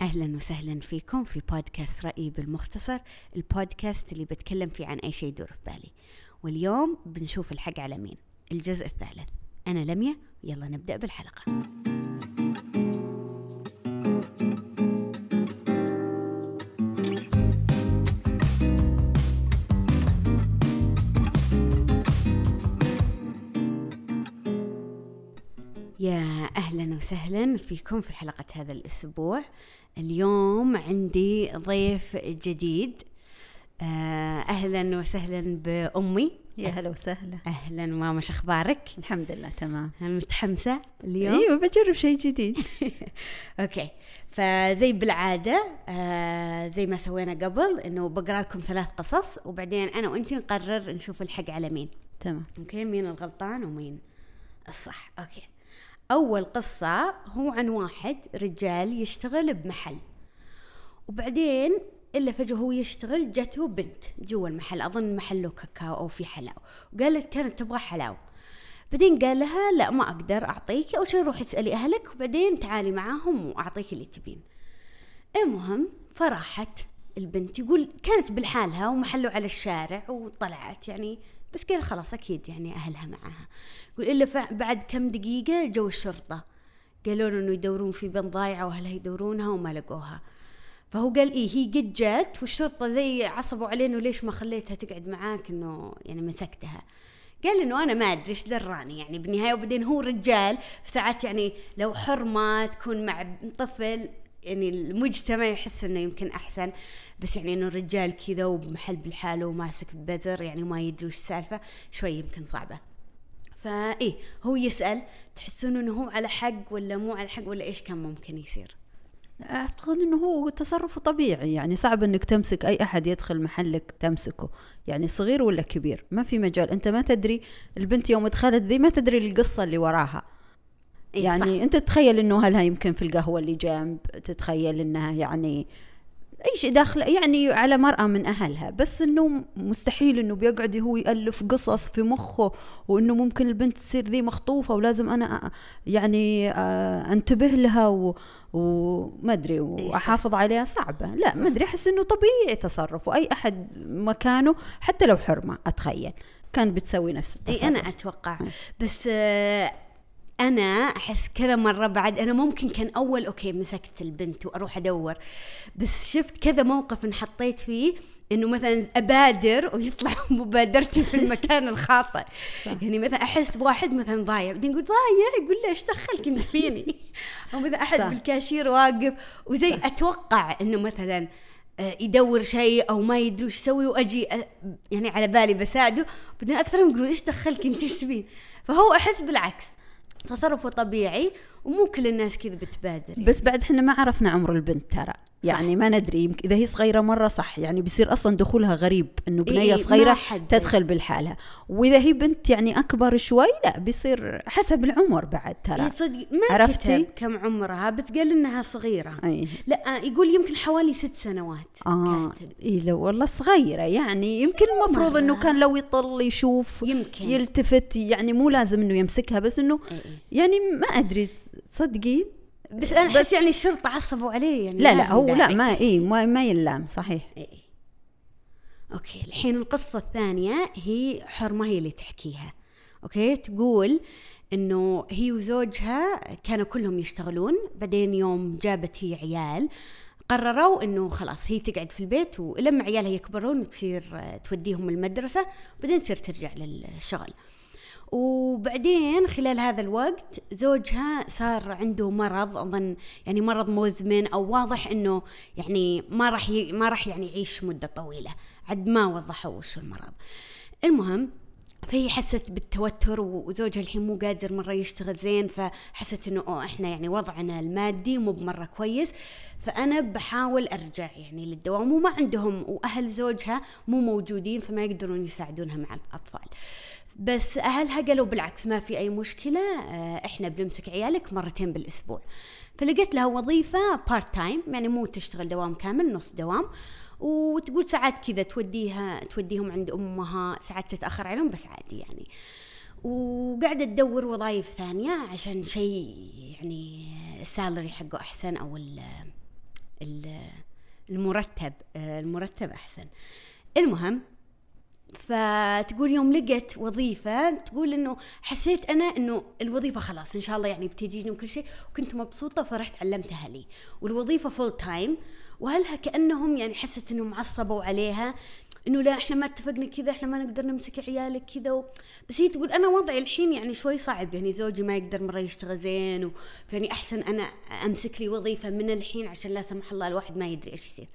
أهلا وسهلا فيكم في بودكاست رأيي بالمختصر البودكاست اللي بتكلم فيه عن أي شيء يدور في بالي. واليوم بنشوف الحق على مين؟ الجزء الثالث. أنا لميا يلا نبدأ بالحلقة. وسهلا فيكم في حلقة هذا الأسبوع. اليوم عندي ضيف جديد. آه، أهلا وسهلا بأمي. يا هلا وسهلا. أهلا ماما شو أخبارك؟ الحمد لله تمام. متحمسة اليوم؟ أيوه بجرب شيء جديد. أوكي. فزي بالعادة آه زي ما سوينا قبل إنه بقرأ لكم ثلاث قصص وبعدين أنا وانت نقرر نشوف الحق على مين. تمام. okay مين الغلطان ومين الصح. okay. أول قصة هو عن واحد رجال يشتغل بمحل وبعدين إلا فجأة هو يشتغل جته بنت جوا المحل أظن محله كاكاو أو في حلاو وقالت كانت تبغى حلاو بعدين قال لها لا ما أقدر أعطيك أول شيء روحي اسألي أهلك وبعدين تعالي معاهم وأعطيك اللي تبين. المهم فراحت البنت يقول كانت بالحالها ومحله على الشارع وطلعت يعني بس قال خلاص أكيد يعني أهلها معاها يقول إلا بعد كم دقيقة جو الشرطة. قالوا له إنه يدورون في بنت ضايعة وأهلها يدورونها وما لقوها. فهو قال إيه هي قد جت والشرطة زي عصبوا عليه إنه ليش ما خليتها تقعد معاك؟ إنه يعني مسكتها. قال إنه أنا ما أدري إيش دراني يعني بالنهاية وبعدين هو رجال فساعات يعني لو حرمة تكون مع طفل يعني المجتمع يحس إنه يمكن أحسن بس يعني إنه الرجال كذا وبمحل بالحالة وماسك ببزر يعني وما يدري وش السالفة شوي يمكن صعبة. فإيه هو يسأل تحسون إنه هو على حق ولا مو على حق ولا إيش كان ممكن يصير؟ أعتقد إنه هو تصرفه طبيعي يعني صعب إنك تمسك أي أحد يدخل محلك تمسكه يعني صغير ولا كبير ما في مجال. أنت ما تدري البنت يوم دخلت ذي ما تدري القصة اللي وراها. إيه يعني أنت تتخيل إنه هلها يمكن في القهوة اللي جنب؟ تتخيل إنها يعني أي شيء داخل يعني على مرأة من أهلها. بس إنه مستحيل إنه بيقعد هو يألف قصص في مخه وإنه ممكن البنت تصير ذي مخطوفة ولازم أنا أ- يعني أنتبه لها و وما أدري وأحافظ عليها. صعبة. لا ما أدري أحس إنه طبيعي تصرف وأي أحد مكانه حتى لو حرمة أتخيل. كان بتسوي نفس التصرف اي أنا أتوقع. بس آه، أنا أحس كذا مرة بعد أنا ممكن كان أول okay مسكت البنت وأروح أدور بس شفت كذا موقف انحطيت فيه إنه مثلا أبادر ويطلع مبادرتي في المكان الخاطئ. يعني مثلا أحس بواحد مثلا ضايع بعدين يقول ضايع يقول له إيش دخلك انت فيني؟ أو مثلا أحد صح. بالكاشير واقف وزي أتوقع إنه مثلا آه، يدور شيء أو ما يدري وش يسوي وأجي يعني على بالي بساعده بعدين أكثرهم يقولون إيش دخلك انت إيش تبين؟ فهو أحس بالعكس. تصرفه طبيعي ومو كل الناس كذا بتبادر يعني. بس بعد إحنا ما عرفنا عمر البنت ترى. يعني ما ندري يمكن إذا هي صغيرة مرة صح. يعني بيصير أصلا دخولها غريب إنه إيه، بنيه ما صغيرة تدخل بالحالها وإذا هي بنت يعني أكبر شوي لا بيصير حسب العمر بعد ترى. إيه صدق ما عرفتي؟ كتب كم عمرها بس قال إنها صغيرة. أي. لا آه، يقول يمكن حوالي ست سنوات آه. كاتب. إيه لو والله صغيرة يعني. يمكن المفروض إنه كان لو يطل يشوف يمكن. يلتفت يعني مو لازم إنه يمسكها بس إنه إيه إيه. يعني ما أدري. تصدقي بس أنا أحس يعني الشرطه عصبوا عليه يعني لا لا هو لا. ما إيه ما, ما يلام صحيح إيه. okay الحين القصة الثانية هي حرمة هي اللي تحكيها أوكي تقول إنه هي وزوجها كانوا كلهم يشتغلون بعدين يوم جابت هي عيال قرروا إنه خلاص هي تقعد في البيت ولما عيالها يكبرون وتصير آه، توديهم المدرسة بعدين تصير ترجع للشغل وبعدين خلال هذا الوقت زوجها صار عنده مرض أظن يعني مرض مزمن أو واضح إنه يعني ما راح. ما راح يعني يعيش مدة طويلة عد ما وضحوا وش المرض المهم فهي حست بالتوتر وزوجها الحين مو قادر مرة يشتغل زين فحست إنه أوه إحنا يعني وضعنا المادي مو بمرة كويس فأنا بحاول أرجع يعني للدوام وما عندهم وأهل زوجها مو موجودين فما يقدرون يساعدونها مع الأطفال بس أهلها قالوا بالعكس ما في أي مشكلة آه، إحنا بنمسك عيالك مرتين بالأسبوع. فلقيت لها وظيفة part time يعني مو تشتغل دوام كامل نص دوام. وتقول ساعات كذا توديها توديهم عند أمها ساعات تتأخر عليهم بس عادي يعني. وقاعدة تدور وظائف ثانية عشان شيء يعني ال salary حقه أحسن أو ال ال- المرتب آه، المرتب أحسن. المهم فتقول يوم لقت وظيفة تقول إنه حسيت أنا إنه الوظيفة خلاص إن شاء الله يعني بتجيني وكل شيء وكنت مبسوطة فرحت علمتها لي. والوظيفة full time واهلها كأنهم يعني حست إنهم عصبوا عليها إنه لا إحنا ما اتفقنا كذا إحنا ما نقدر نمسك عيالك كذا و... بس هي تقول أنا وضعي الحين يعني شوي صعب يعني زوجي ما يقدر مرة يشتغل زين و... يعني أحسن أنا أمسك لي وظيفة من الحين عشان لا سمح الله الواحد ما يدري إيش يصير.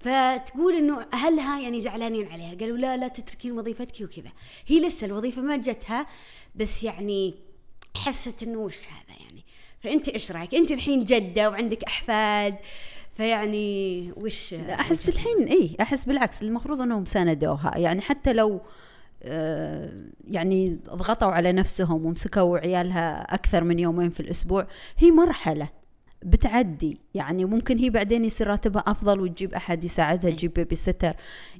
فتقول إنه أهلها يعني زعلانين عليها. قالوا لا لا تتركين وظيفتك وكذا. هي لسه الوظيفة ما جتها بس يعني حست إنه وش هذا يعني؟ فأنت إيش رأيك؟ أنت الحين جدة وعندك أحفاد فيعني وش لا أحس الحين إي أحس بالعكس. المفروض إنهم ساندوها. يعني حتى لو آه، يعني ضغطوا على نفسهم ومسكوا عيالها أكثر من يومين في الأسبوع هي مرحلة. بتعدي. يعني ممكن هي بعدين يصير راتبها أفضل وتجيب أحد يساعدها تجيب بيبي ستر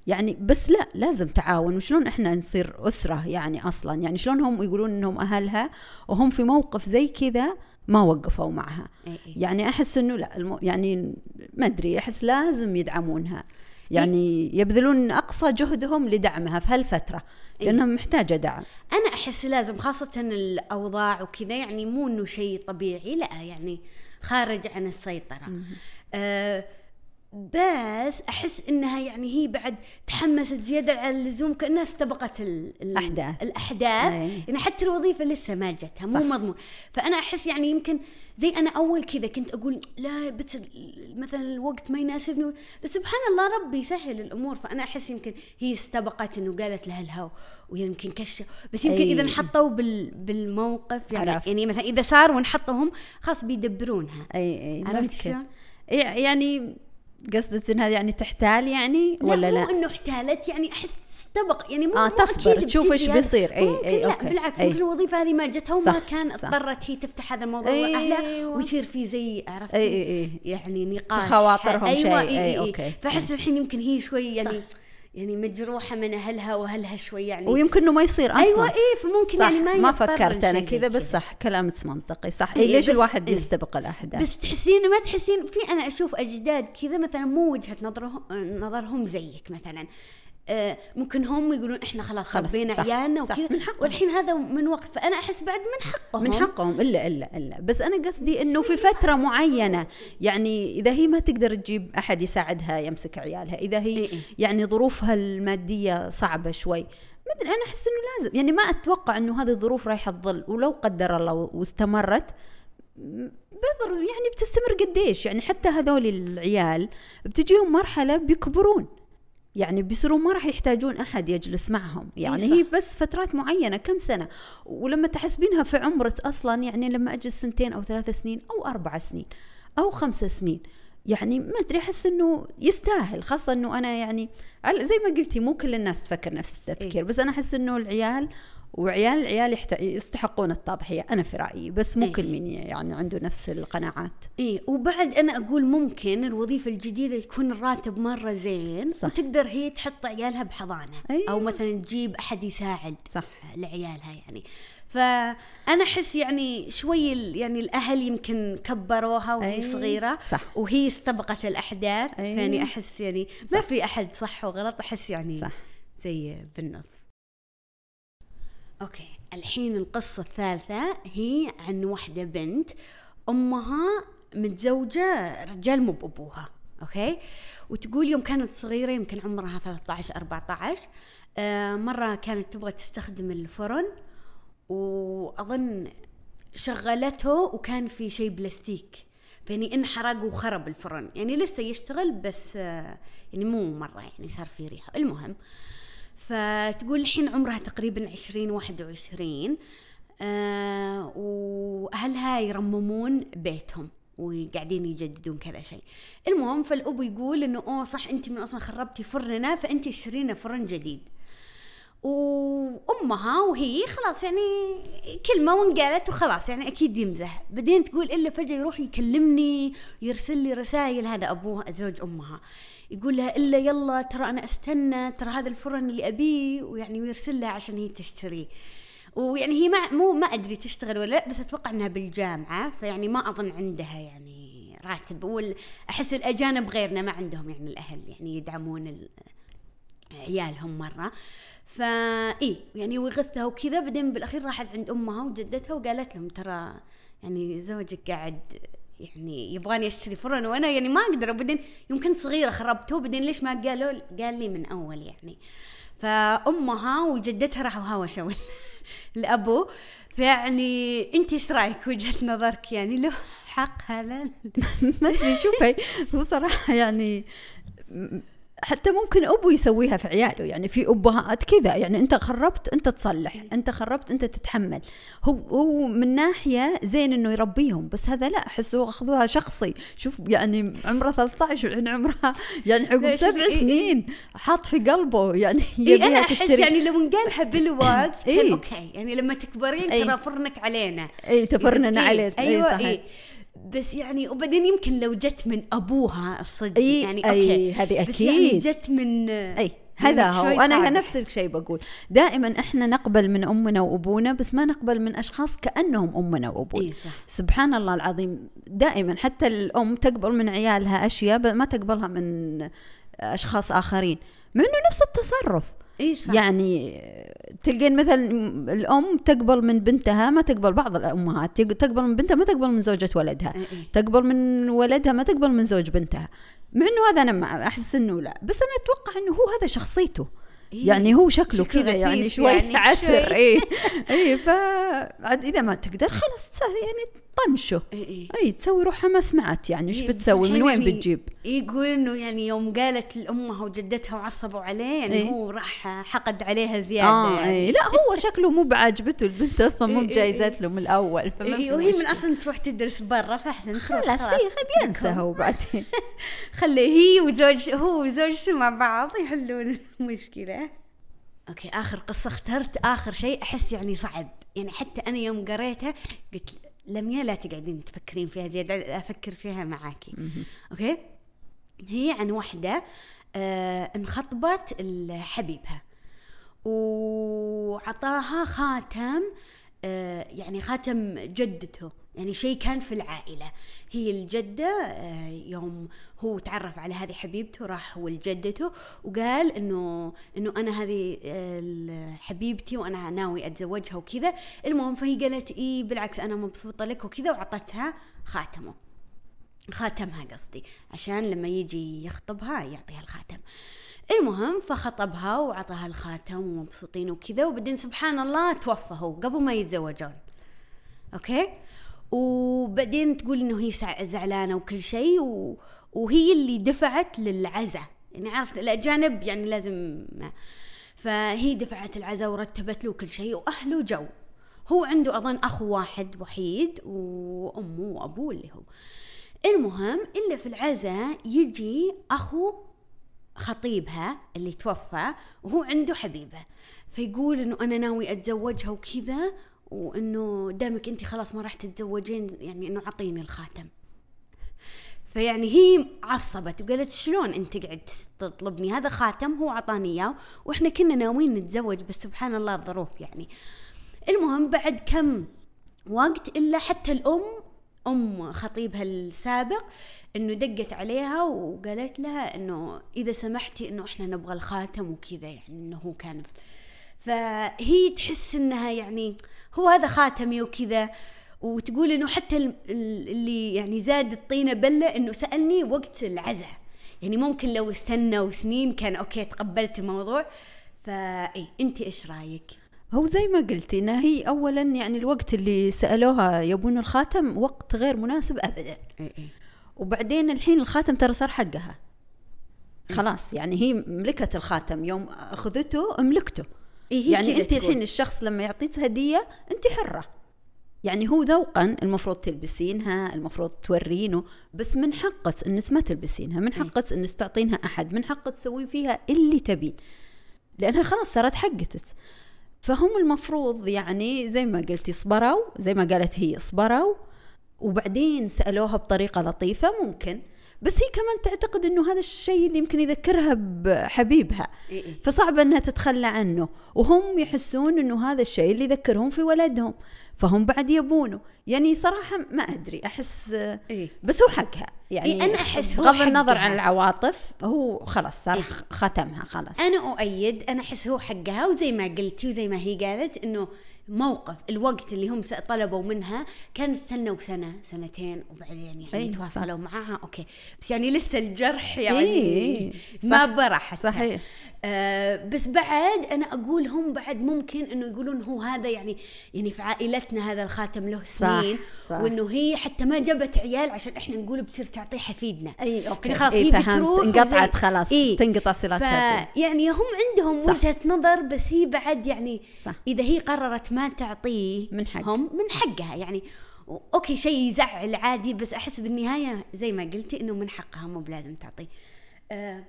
يعني بس لا لازم تعاون. وشلون إحنا نصير أسرة يعني أصلا؟ يعني شلون هم يقولون إنهم أهلها وهم في موقف زي كذا ما وقفوا معها. إي إي. يعني أحس إنه لا الم... يعني ما أدري أحس لازم يدعمونها. يعني يبذلون أقصى جهدهم لدعمها في هالفترة لأنها محتاجة دعم. أنا أحس لازم خاصة الأوضاع وكذا يعني مو إنه شيء طبيعي لا يعني خارج عن السيطرة. أه بس أحس إنها يعني هي بعد تحمست زيادة على اللزوم كأنها استبقت ال- ال- أحداث. الأحداث أي. يعني حتى الوظيفة لسه ما جتها مو. مضمون فأنا أحس يعني يمكن زي أنا أول كذا كنت أقول لا بس ال- مثلا الوقت ما يناسبني بس سبحان الله ربي يسهل الأمور فأنا أحس يمكن هي استبقت إنه قالت لاهلها ويمكن كشه بس يمكن. إذا انحطوا بال بالموقف يعني عرفت. يعني مثلا إذا صار وانحطهم خلاص بيدبرونها إي إي عرفت. شلون؟ يعني قصدك ان هذا يعني تحتال يعني ولا لا لا؟ مو إنه احتالت يعني أحس استبق يعني مو آه، مو تصبر، أكيد تشوف بتجي هذا. بيصير. إي، ممكن إي، لا أوكي. بالعكس. ممكن الوظيفة هذه ما جتها وما صح، كان صح. اضطرت هي تفتح هذا الموضوع أيوة. مع اهلها ويصير في زي عرفت إي، إي، إي. يعني نقاش خواطرهم أيوه شيء. إي إي، إي إي. أوكي. فأحس. الحين يمكن هي شوي يعني يعني مجروحة من أهلها وأهلها شوي يعني. ويمكن إنه ما يصير أصلا. أيوه اي فممكن صح يعني ما ما فكرت أنا كذا بس صح كلامك منطقي صح. إي، إيه ليش الواحد إي. يستبق الأحداث؟ بس تحسين ما تحسين في أنا أشوف أجداد كذا مثلا مو وجهة نظرهم نظرهم زيك مثلا. ممكن هم يقولون إحنا خلاص خلاص، ربينا عيالنا وكذا. من حقهم. والحين هذا من وقت فأنا أحس بعد من حقهم. من حقهم. إلا إلا إلا. بس أنا قصدي إنه في فترة معينة يعني إذا هي ما تقدر تجيب أحد يساعدها يمسك عيالها. إذا هي إي إي. يعني ظروفها المادية صعبة شوي. ما أدري أنا أحس إنه لازم. يعني ما أتوقع إنه هذه الظروف رايحة تظل. ولو قدر الله واستمرت بضر يعني بتستمر قديش. يعني حتى هذول العيال بتجيهم مرحلة بيكبرون. يعني بيصيرون ما راح يحتاجون أحد يجلس معهم. يعني. هي بس فترات معينة كم سنة؟ ولما تحسبينها في عمرك أصلا يعني لما اجلس سنتين أو ثلاث سنين أو أربع سنين أو خمس سنين يعني ما أدري أحس إنه يستاهل خاصة إنه أنا يعني زي ما قلتي مو كل الناس تفكر نفس التفكير بس أنا أحس إنه العيال وعيال العيال يستحقون التضحية أنا في رأيي بس مو إيه. كل مين يعني عنده نفس القناعات اي وبعد أنا أقول ممكن الوظيفة الجديدة يكون الراتب مرة زين صح. وتقدر هي تحط عيالها بحضانة أيوة. أو مثلا تجيب أحد يساعد صح. لعيالها يعني فأنا أحس يعني شوي يعني الأهل يمكن كبروها وهي أي، صغيرة صح. وهي استبقت الأحداث أي. يعني أحس يعني ما في أحد صح وغلط أحس يعني صح. زي بالنص okay. الحين القصة الثالثة هي عن واحدة بنت أمها متزوجة رجال مو بأبوها okay؟ وتقول يوم كانت صغيرة يمكن عمرها 13 14 آه مرة كانت تبغى تستخدم الفرن وأظن شغلته وكان في شيء بلاستيك فيعني انحرق وخرب الفرن يعني لسه يشتغل بس آه يعني مو مرة يعني صار في ريحة. المهم فتقول الحين عمرها تقريبا عشرين واحد وعشرين آه وأهلها يرممون بيتهم وقاعدين يجددون كذا شيء. المهم فالأب يقول إنه أوه صح أنت من أصلا خربتي فرننا فأنت اشترينا فرن جديد. وأمها وهي خلاص يعني كلمة وانقالت وخلاص يعني أكيد يمزح. بعدين تقول إلا فجأة يروح يكلمني ويرسل لي رسائل هذا ابوها زوج أمها. يقول لها إلا يلا ترى أنا أستنى ترى هذا الفرن اللي أبيه ويعني ويرسل لها عشان هي تشتريه. ويعني هي ما مو ما أدري تشتغل ولا لأ بس أتوقع إنها بالجامعة فيعني ما أظن عندها يعني راتب. احس الأجانب غيرنا ما عندهم يعني الأهل يعني يدعمون ال- عيالهم مرة. فا يعني وغثها وكذا بعدين بالأخير راحت عند أمها وجدتها وقالت لهم ترى يعني زوجك قاعد يعني يبغاني أشتري فرن وأنا يعني ما أقدر. وبعدين يمكن صغيرة خربته بعدين ليش ما قالوا قال لي من أول يعني. فأمها وجدتها راحوا هاوشوا الأبو. فيعني انت إيش رأيك؟ وجهة نظرك يعني له حق هذا ما أدري شوفي هو صراحة يعني حتى ممكن أبو يسويها في عياله يعني في أبهات كذا يعني أنت خربت أنت تصلح أنت خربت أنت تتحمل هو هو من ناحية زين إنه يربيهم بس هذا لا أحسه أخذوها شخصي شوف يعني عمره 13 وعين عمرها يعني عقب سبع إيه، إيه. سنين حاط في قلبه يعني إيه أنا أحس تشتري يعني لو انقالها بالوقت كان إيه. أوكي يعني لما تكبرين إيه. ترى فرنك علينا إي تفرننا إيه، عليه أيوه صحيح. إيه. بس يعني وبعدين يمكن لو جت من أبوها الصدق إيه، يعني أي، أوكي هذه بس يعني. جت من أي هذا هو. أنا. نفس الشيء بقول. دائما إحنا نقبل من أمنا وأبونا بس ما نقبل من أشخاص كأنهم أمنا وأبونا. إيه، صح. سبحان الله العظيم. دائما حتى الأم تقبل من عيالها أشياء ما تقبلها من أشخاص آخرين. مع إنه نفس التصرف. اي صح يعني تلقين مثلا الأم تقبل من بنتها ما تقبل بعض الأمهات تق- تقبل من بنتها ما تقبل من زوجة ولدها إيه، إيه. تقبل من ولدها ما تقبل من زوج بنتها مع إنه هذا أنا مع أحس إنه لا بس أنا أتوقع إنه هو هذا شخصيته إيه. يعني هو شكله شكله كذا يعني شوي يعني، عسر. اي اي ف عاد إذا ما تقدر خلاص يعني طنشه إيه، إيه. أي تسوي روحها ما سمعت يعني إيش إيه، بتسوي؟ من وين يعني بتجيب؟ يقول إنه يعني يوم قالت لأمها وجدتها وعصبوا عليه يعني إيه. هو راح حقد عليها زيادة آه يعني. اي لا هو شكله مو بعاجبته البنت أصلا مو إيه، إيه، بجايزت له من الأول فما إيه وهي من. أصلا تروح تدرس برا فأحسن خلاص هي بينسى هو بعدين. خلي هي وزوج هو وزوجته مع بعض يحلون المشكلة. okay آخر قصة اخترت آخر شيء أحس يعني صعب. يعني حتى أنا يوم قريتها قلت لميا لا تقعدين تفكرين فيها زيادة أفكر فيها معاكي. okay؟ هي عن واحدة آه انخطبت لحبيبها وعطاها خاتم آه يعني خاتم جدته. يعني شيء كان في العائلة. هي الجدة آه يوم هو تعرف على هذه حبيبته راح هو لجدته وقال إنه إنه أنا هذه آه حبيبتي وأنا ناوي أتزوجها وكذا. المهم فهي قالت إيه بالعكس أنا مبسوطة لك وكذا وعطتها خاتمه. خاتمها قصدي عشان لما يجي يخطبها يعطيها الخاتم. المهم فخطبها وعطاها الخاتم ومبسوطين وكذا وبعدين سبحان الله توفى هو قبل ما يتزوجون. أوكي؟ وبعدين تقول إنه هي زعلانة وكل شيء و... وهي اللي دفعت للعزاء. يعني عرفت؟ الأجانب يعني لازم. فهي دفعت العزاء ورتبت له كل شيء وأهله جو. هو عنده أظن اخو واحد وحيد وامه وابوه اللي هو. المهم إلا في العزاء يجي أخو خطيبها اللي توفى وهو عنده حبيبة. فيقول إنه أنا ناوي أتزوجها وكذا وإنه دامك انت خلاص ما راح تتزوجين يعني إنه أعطيني الخاتم. فيعني هي عصبت وقالت شلون أنت قاعد تطلبني؟ هذا خاتم هو أعطاني إياه وإحنا كنا ناويين نتزوج بس سبحان الله الظروف يعني. المهم بعد كم وقت إلا حتى الأم أم خطيبها السابق إنه دقت عليها وقالت لها إنه إذا سمحتي إنه إحنا نبغى الخاتم وكذا يعني إنه هو كان. فهي تحس إنها يعني هو هذا خاتمي وكذا. وتقول إنه حتى ال- ال- اللي يعني زاد الطينه بلة إنه سألني وقت العزاء. يعني ممكن لو استنى سنين كان أوكي تقبلت الموضوع. فإي أنت إيش رأيك؟ هو زي ما قلتي انها هي اولا يعني الوقت اللي سألوها يبون الخاتم وقت غير مناسب ابدا. وبعدين الحين الخاتم ترى صار حقها. خلاص يعني هي ملكت الخاتم. يوم أخذته أملكته. إيه يعني انت. الحين الشخص لما يعطيك هدية انت حرة. يعني هو ذوقا المفروض تلبسينها المفروض تورينه بس من حقك إنك ما تلبسينها من حقك إنك تعطينها أحد من حقك تسوين فيها اللي تبين. لأنها خلاص صارت حقتك. فهم المفروض يعني زي ما قلتي صبروا زي ما قالت هي صبروا وبعدين سألوها بطريقة لطيفة ممكن. بس هي كمان تعتقد إنه هذا الشيء اللي يمكن يذكرها بحبيبها. إيه إيه. فصعب إنها تتخلى عنه. وهم يحسون إنه هذا الشيء اللي يذكرهم في ولدهم. فهم بعد يبونه. يعني صراحة ما أدري. أحس إيه. بس هو حقها. يعني إيه، أنا أحس هو بغض النظر. عن العواطف هو خلاص صار ختمها خلاص. أنا أؤيد أنا أحس هو حقها. وزي ما قلتي وزي ما هي قالت إنه موقف الوقت اللي هم طلبوا منها كان استنوا سنة سنتين وبعدين يعني أي، يتواصلوا معها okay بس يعني لسه الجرح يعني إيه، ما. برح حتى. صحيح. آه بس بعد أنا أقول هم بعد ممكن إنه يقولون هو هذا يعني يعني في عائلتنا هذا الخاتم له سنين صح. وإنه هي حتى ما جابت عيال عشان إحنا نقول بتصير تعطيه حفيدنا إي okay يعني خلاص إيه هي فهمت بتروح انقطعت خلاص إيه. تنقطع صلتها فيه. فيعني هم عندهم صح. وجهة نظر بس هي بعد يعني صح. إذا هي قررت ما تعطيه من حق. هم من حقها يعني أوكي شيء يزعل عادي بس أحس بالنهاية زي ما قلتي إنه من حقها مو بلازم تعطيه آه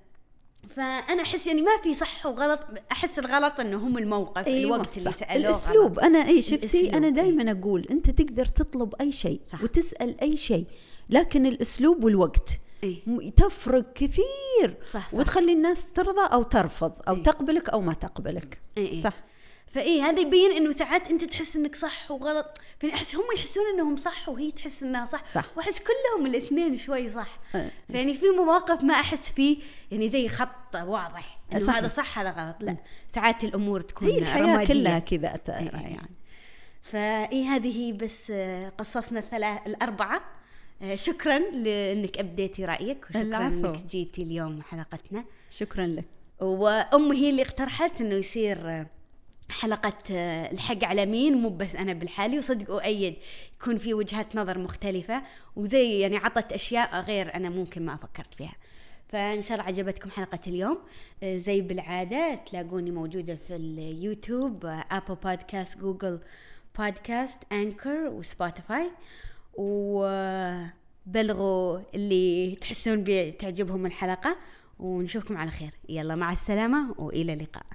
فأنا أحس يعني ما في صح وغلط أحس الغلط إنه هم الموقف أيوة الوقت اللي. سألوه الأسلوب غلط. أنا اي شفتي أنا إيه. دائما أقول أنت تقدر تطلب أي شيء صح. وتسأل أي شيء لكن الأسلوب والوقت إيه. تفرق كثير صح، صح. وتخلي الناس ترضى أو ترفض أو إيه. تقبلك أو ما تقبلك إيه إيه. صح فاي هذا يبين إنه ساعات أنت تحس إنك صح وغلط يعني أحس هم يحسون إنهم صح وهي تحس إنها صح صح. وأحس كلهم الإثنين شوي صح. فيعني في مواقف ما أحس فيه يعني زي خط واضح إنه صح. هذا صح هذا غلط لا ساعات الأمور تكون هي الحياة رمادية. كلها كذا ترى إيه. يعني فاي هذه بس قصصنا الثلاث الأربعة آه، شكرا لإنك أبديتي رأيك وشكرا. إنك جيتي اليوم حلقتنا شكرا لك وأمي هي اللي اقترحت إنه يصير حلقة آه، الحق على مين؟ مو بس أنا بالحالي وصدق اؤيد يكون في وجهات نظر مختلفة وزي يعني عطت أشياء غير أنا ممكن ما فكرت فيها. فإن شاء الله عجبتكم حلقة اليوم. آه، زي بالعادة تلاقوني موجودة في اليوتيوب Apple Podcast جوجل بودكاست انكر وسبوتيفاي وبلغوا اللي تحسون بتعجبهم الحلقة ونشوفكم على خير. يلا مع السلامة وإلى اللقاء.